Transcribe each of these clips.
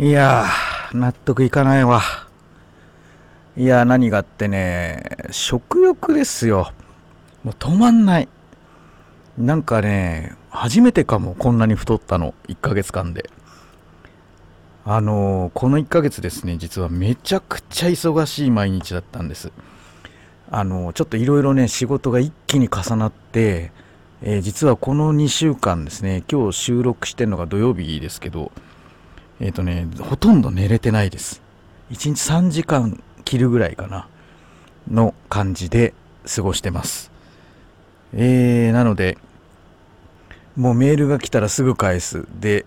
いやー、納得いかないわ。いやー、何があってね、食欲ですよ。もう止まんない。なんかね、初めてかも、こんなに太ったの、1ヶ月間で。あのー、この1ヶ月ですね、実はめちゃくちゃ忙しい毎日だったんです。あのー、ちょっといろいろね、仕事が一気に重なって、えー、実はこの2週間ですね、今日収録してるのが土曜日ですけど、えっ、ー、とね、ほとんど寝れてないです。1日3時間切るぐらいかな、の感じで過ごしてます。えー、なので、もうメールが来たらすぐ返す。で、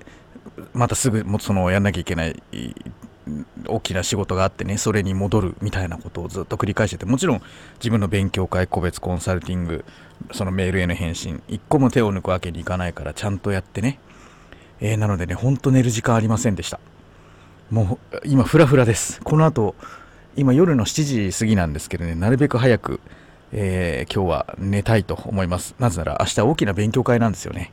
またすぐもそのやんなきゃいけない大きな仕事があってねそれに戻るみたいなことをずっと繰り返しててもちろん自分の勉強会個別コンサルティングそのメールへの返信一個も手を抜くわけにいかないからちゃんとやってねえー、なのでね、ほんと寝る時間ありませんでした。もう今、フラフラです。この後、今夜の7時過ぎなんですけどね、なるべく早く、えー、今日は寝たいと思います。なぜなら明日大きな勉強会なんですよね。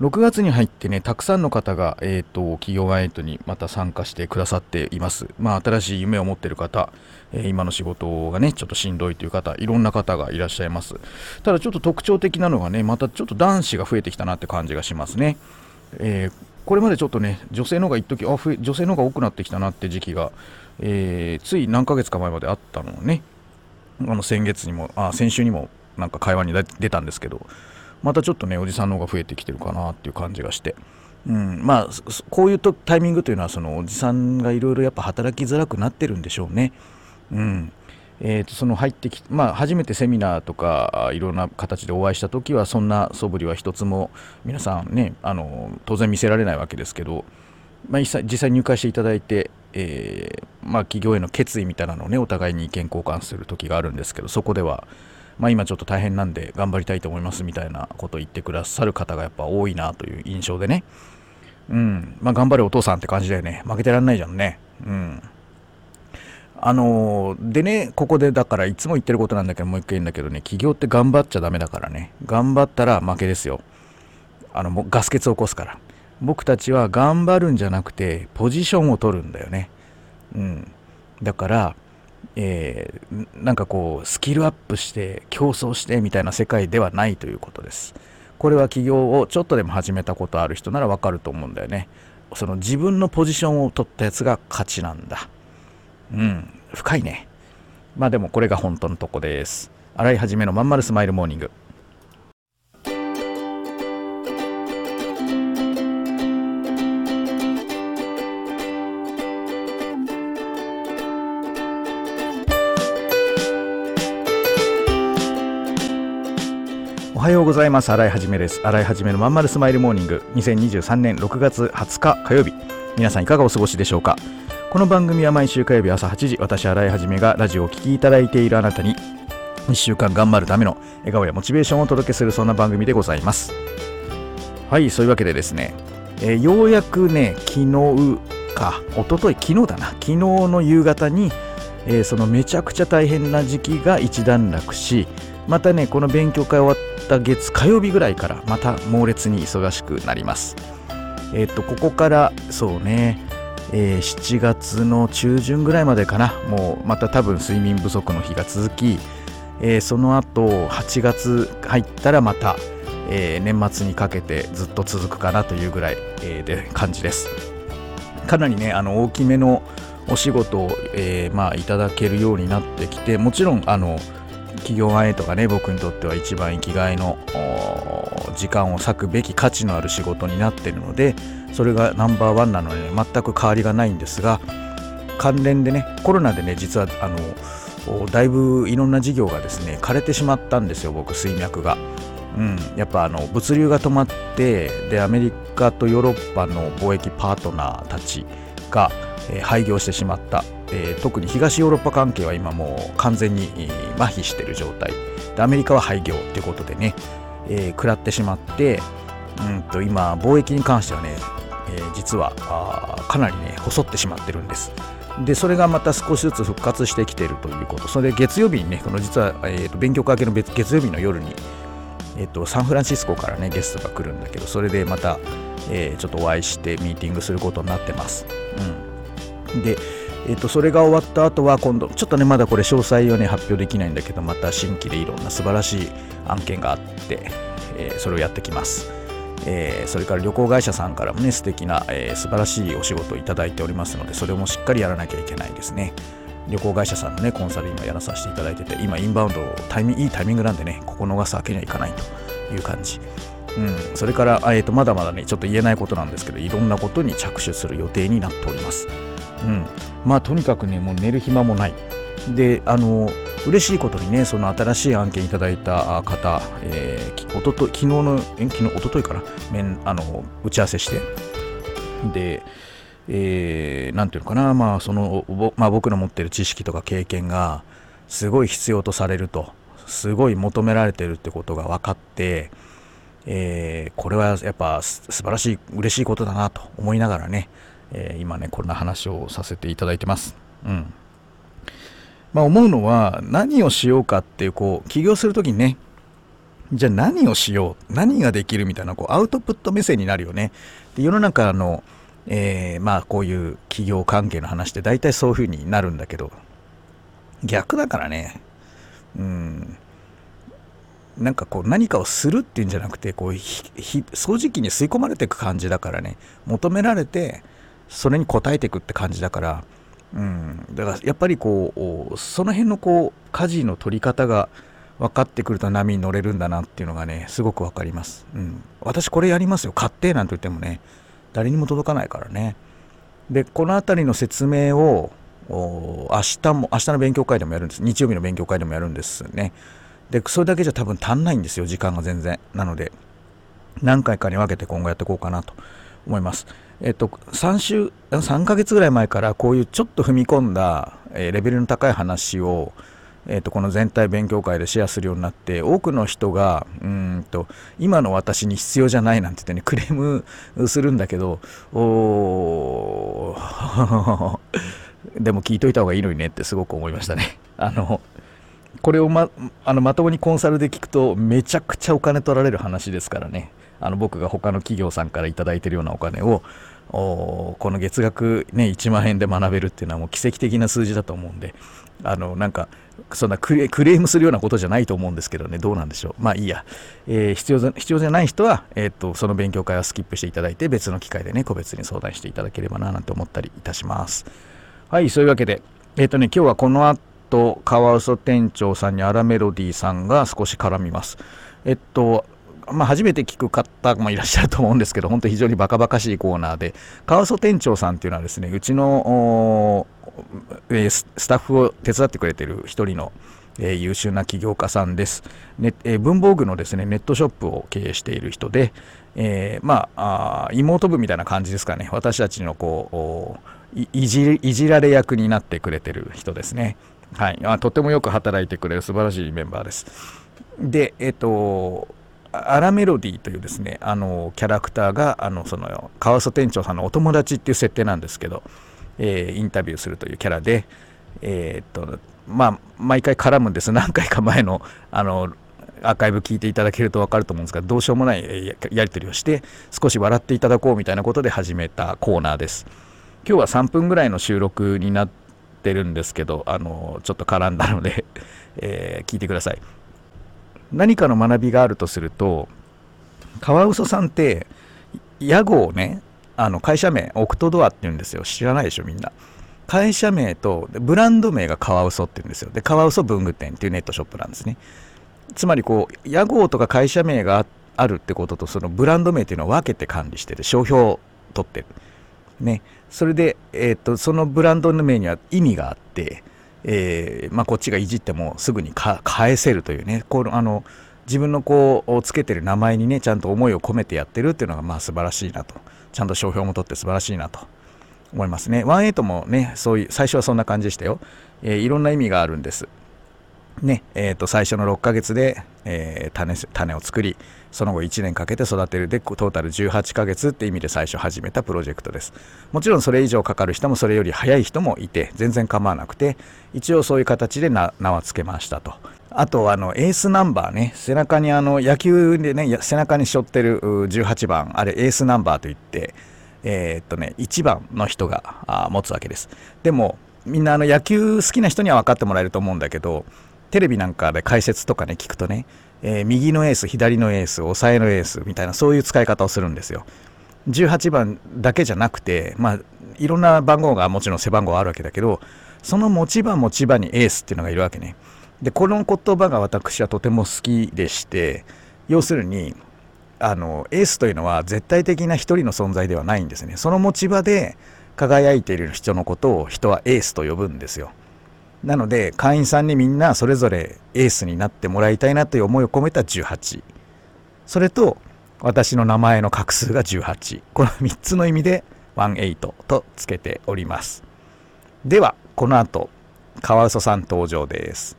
6月に入ってね、たくさんの方が、えーと、企業ワイトにまた参加してくださっています。まあ、新しい夢を持っている方、えー、今の仕事がね、ちょっとしんどいという方、いろんな方がいらっしゃいます。ただちょっと特徴的なのがね、またちょっと男子が増えてきたなって感じがしますね。えー、これまでちょっとね、女性の方が一時あ女性の方が多くなってきたなって時期が、えー、つい何ヶ月か前まであったのね、あの先月にも、あ先週にもなんか会話に出たんですけど、またちょっとね、おじさんの方が増えてきてるかなっていう感じがして、うん、まあ、こういうタイミングというのは、そのおじさんがいろいろやっぱ働きづらくなってるんでしょうね。うん。えー、とその入ってきまあ、初めてセミナーとかいろんな形でお会いした時はそんな素振りは一つも皆さんねあの当然見せられないわけですけど、まあ、実際入会していただいて、えー、まあ、企業への決意みたいなのをねお互いに意見交換する時があるんですけどそこでは、まあ、今ちょっと大変なんで頑張りたいと思いますみたいなことを言ってくださる方がやっぱ多いなという印象でね、うん。まあ、頑張れお父さんって感じだよね負けてらんないじゃんね。うん。あのでね、ここでだからいつも言ってることなんだけど、もう一回言うんだけどね、企業って頑張っちゃダメだからね、頑張ったら負けですよ。あの、もガス欠を起こすから。僕たちは頑張るんじゃなくて、ポジションを取るんだよね。うん。だから、えー、なんかこう、スキルアップして、競争してみたいな世界ではないということです。これは企業をちょっとでも始めたことある人ならわかると思うんだよね。その自分のポジションを取ったやつが勝ちなんだ。うん、深いね。まあでもこれが本当のとこです。新井一のまんまるスマイルモーニング。おはようございます。新井一です。新井一のまんまるスマイルモーニング。2023年6月20日火曜日。皆さんいかがお過ごしでしょうか？この番組は毎週火曜日朝8時私新井はじめがラジオを聴きいただいているあなたに1週間頑張るための笑顔やモチベーションをお届けするそんな番組でございます。はいそういうわけでですね、えー、ようやくね昨日か一昨日昨日だな昨日の夕方に、えー、そのめちゃくちゃ大変な時期が一段落しまたねこの勉強会終わった月火曜日ぐらいからまた猛烈に忙しくなります。えっ、ー、とここからそうねえー、7月の中旬ぐらいまでかな。もうまた多分睡眠不足の日が続き、えー、その後8月入ったらまた、えー、年末にかけてずっと続くかなというぐらい、えー、で感じです。かなりねあの大きめのお仕事を、えー、まあいただけるようになってきてもちろんあの企業前とかね僕にとっては一番生きがいの時間を割くべき価値のある仕事になってるのでそれがナンバーワンなので、全く変わりがないんですが関連でねコロナでね実はあのだいぶいろんな事業がですね枯れてしまったんですよ僕水脈が。うん、やっぱあの物流が止まってでアメリカとヨーロッパの貿易パートナーたちが、えー、廃業してしまった、えー、特に東ヨーロッパ関係は今もう完全に、麻痺している状態。でアメリカは廃業ということでね、えー、食らってしまって、うんと今貿易に関してはね、えー、実はあかなりね細ってしまってるんです。でそれがまた少しずつ復活してきてるということ。それで月曜日にねこの実は、えーと、勉強会系の月曜日の夜にえっと、サンフランシスコからねゲストが来るんだけどそれでまた、えー、ちょっとお会いしてミーティングすることになってます。うん、でえー、とそれが終わった後は今度ちょっとねまだこれ詳細をね発表できないんだけどまた新規でいろんな素晴らしい案件があって、えー、それをやってきます、えー、それから旅行会社さんからもね素敵な、えー、素晴らしいお仕事をいただいておりますのでそれもしっかりやらなきゃいけないですね。旅行会社さんのねコンサル今やらさせていただいてて今インバウンドタイミいいタイミングなんでねここ逃すわけにはいかないという感じ。うん、それから、えー、とまだまだねちょっと言えないことなんですけどいろんなことに着手する予定になっております。うん、まあとにかくねもう寝る暇もない。であの嬉しいことにねその新しい案件いただいた方、えー、おとと昨日の延期のおとといからんあの打ち合わせして。でえー、ていうのかな、まあそのまあ、僕の持ってる知識とか経験がすごい必要とされると。すごい求められてるってことが分かって、えー、これはやっぱ素晴らしい嬉しいことだなと思いながらね、えー、今ねこんな話をさせていただいてます。うんまあ、思うのは何をしようかっていうこう起業する時にねじゃあ何をしよう何ができるみたいなこうアウトプット目線になるよね。で世の中のえー、まあこういう企業関係の話って大体そういう風になるんだけど逆だからねうんなんかこう何かをするっていうんじゃなくてこう掃除機に吸い込まれていく感じだからね求められてそれに応えていくって感じだから、うん、だからやっぱりこうその辺のこう舵の取り方が分かってくると波に乗れるんだなっていうのがねすごく分かります、うん、私これやりますよ。買ってなんて言ってもね誰にも届かないからね。でこの辺りの説明を明日も明日の勉強会でもやるんです。日曜日の勉強会でもやるんですね。でそれだけじゃ多分足んないんですよ。時間が全然。なので何回かに分けて今後やっていこうかなと思います。えっと3週3ヶ月ぐらい前からこういうちょっと踏み込んだ、えレベルの高い話をえー、とこの全体勉強会でシェアするようになって多くの人がうんと今の私に必要じゃないなんて言ってねクレームするんだけどお でも聞いといた方がいいのにねってすごく思いましたね。あのこれをまあのまともにコンサルで聞くとめちゃくちゃお金取られる話ですからねあの僕が他の企業さんから頂いてるようなお金をこの月額、ね、1万円で学べるっていうのはもう奇跡的な数字だと思うんであのなんかそんなクレームするようなことじゃないと思うんですけどね、どうなんでしょう。まあいいや。えー、必要必要じゃない人は、えー、っと、その勉強会はスキップしていただいて、別の機会でね、個別に相談していただければな、なんて思ったりいたします。はい、そういうわけで、えー、っとね、今日はこの後、カワウソ店長さんにアラメロディーさんが少し絡みます。えっと、まあ、初めて聞く方もいらっしゃると思うんですけど、本当非常にバカバカしいコーナーで、カワソ店長さんっていうのはですね、うちのえスタッフを手伝ってくれてる一人の、えー、優秀な起業家さんです、ねえー、文房具のですねネットショップを経営している人で、えー、まあ妹分みたいな感じですかね。私たちのこういじいじられ役になってくれてる人ですね。はい。あとてもよく働いてくれる素晴らしいメンバーです。でえっ、とアラメロディというですねあのキャラクターがあのそのカワソ店長さんのお友達っていう設定なんですけどえー、インタビューするというキャラで、えー、っとまあ、毎回絡むんです、何回か前のあのアーカイブ聞いていただけると分かると思うんですが、どうしようもないやり取りをして、少し笑っていただこうみたいなことで始めたコーナーです。今日は3分ぐらいの収録になってるんですけど、あのちょっと絡んだので えー、聞いてください。何かの学びがあるとすると、カワウソさんって、屋号をね、あの会社名、オクトドアって言うんですよ。知らないでしょ、みんな。会社名と、ブランド名がカワウソって言うんですよ。で、カワウソ文具店っていうネットショップなんですね。つまり、こう、屋号とか会社名があるってことと、そのブランド名っていうのを分けて管理してて、商標を取ってる。ね。それで、えっ、と、そのブランドの名には意味があって、えー、まあ、こっちがいじってもすぐに返せるというね、この、あの、自分のこう、つけてる名前にね、ちゃんと思いを込めてやってるっていうのが、まあ、素晴らしいなと。ちゃんと商標も取って素晴らしいなと思いますね。18もね、そういう、最初はそんな感じでしたよ。えー、いろんな意味があるんです。ね、えー、と最初の6ヶ月で、えー、種種を作り、その後1年かけて育てるで、トータル18ヶ月って意味で最初始めたプロジェクトです。もちろんそれ以上かかる人もそれより早い人もいて、全然構わなくて、一応そういう形で名は付けましたと。あとあのエースナンバーね背中にあの野球でね背中に背負ってる18番あれエースナンバーといってえー、っとね1番の人が持つわけですでもみんなあの野球好きな人には分かってもらえると思うんだけどテレビなんかで解説とかね聞くとね、えー、右のエース左のエース抑えのエースみたいなそういう使い方をするんですよ。18番だけじゃなくてまあいろんな番号がもちろん背番号あるわけだけどその持ち場持ち場にエースっていうのがいるわけね。でこの言葉が私はとても好きでして要するにあのエースというのは絶対的な一人の存在ではないんですね。その持ち場で輝いている人のことを人はエースと呼ぶんですよ。なので会員さんにみんなそれぞれエースになってもらいたいなという思いを込めた18それと私の名前の画数が18この3つの意味で18とつけております。ではこの後カワウソさん登場です。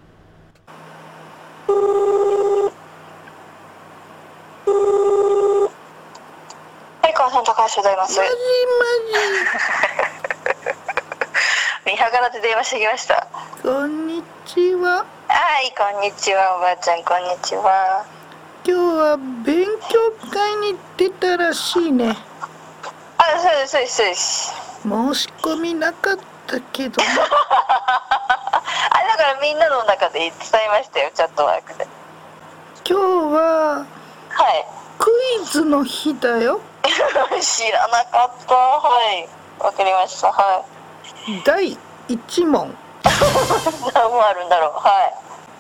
はい川さん高橋でございます。マジ見計らって電話してきましたこんにちははいこんにちはおばあちゃんこんにちは今日は勉強会に出たらしいねあそうですそうですそうです申し込みなかったけどあだからみんなの中で伝えましたよチャットワークで今日ははいクイズの日だよ知らなかったはいわかりましたはい第1問い何もあるんだろう。はい。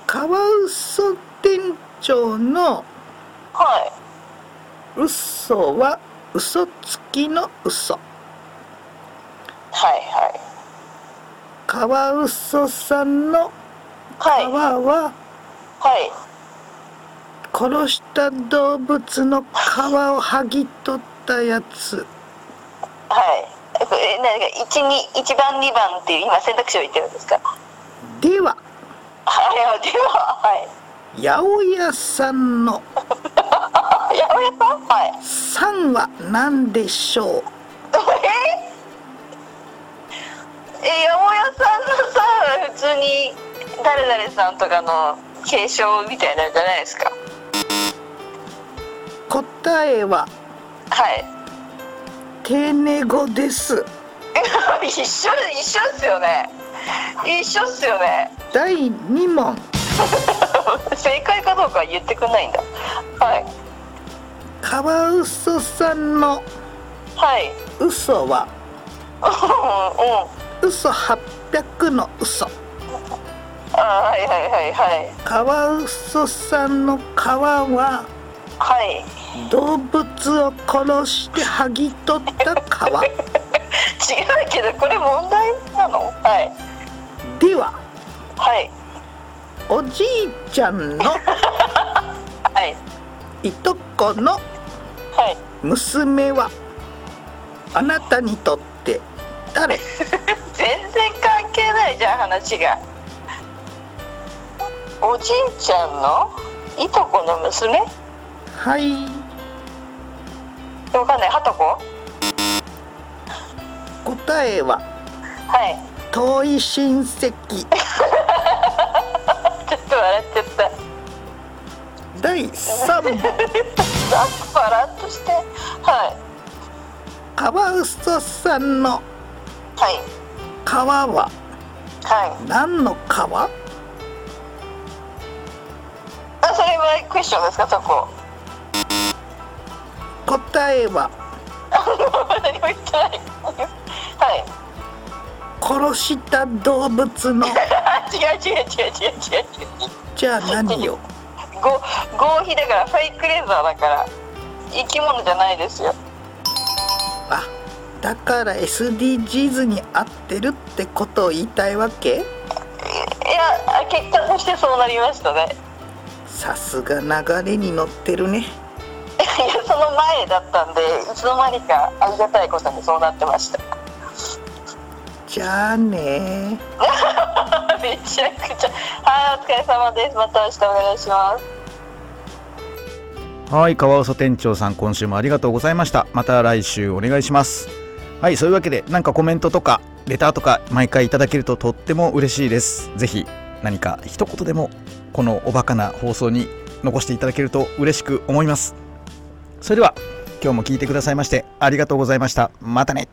カワウソ店長のはい。嘘は嘘つきの嘘。はいはい。カワウソさんのはい。皮ははい。殺した動物の皮を剥ぎ取ったやつ。はいえこれ何か一二一番二番っていう今選択肢を言ってるんですか？では。はいでははい。八百屋さんの。あやめたはい「さん」は何でしょう？ええ八百屋さんのさ普通に誰々さんとかの継承みたいなんじゃないですか？答えは。はい丁寧語です一緒一緒ですよね一緒っすよね第2問正解かどうか言ってくん。ないん。だはいカワウソさん。のはい嘘はうん。うん。嘘800の嘘あはいはいはいはいカワウソさん。の皮ははい動物を殺して剥ぎ取った皮 違うけどこれ問題なの？はい。でははい。おじいちゃんの はい。いとこのはい。娘はあなたにとって誰？全然関係ないじゃん話が。おじいちゃんのいとこの娘？はいわかんない。はとこ？答えは？はい。遠い親戚。ちょっと笑っちゃった。第3問ざっぱらっとして。はい。カワウソさんのはい。皮は？はい。何の皮？あそれはクエスチョンですか？そこ答えは？何も言ってないはい殺した動物の？あ違う違う違う違う違う違うじゃあ何よ？ご合皮だからフェイクレーザーだから生き物じゃないですよ。あだから SDGs に合ってるってことを言いたいわけ？いや結果としてそうなりましたね。さすが流れに乗ってるね その前だったんでいつの間にかありがたいことにそうなってましたじゃあね めちゃくちゃはいお疲れ様ですまた明日お願いしますはい、カワウソ店長さん、今週もありがとうございました。また来週お願いします。はい、そういうわけで、なんかコメントとか、レターとか、毎回いただけるととっても嬉しいです。ぜひ、何か一言でもこのおバカな放送に残していただけると嬉しく思いますそれでは今日も聴いてくださいましてありがとうございました。またね。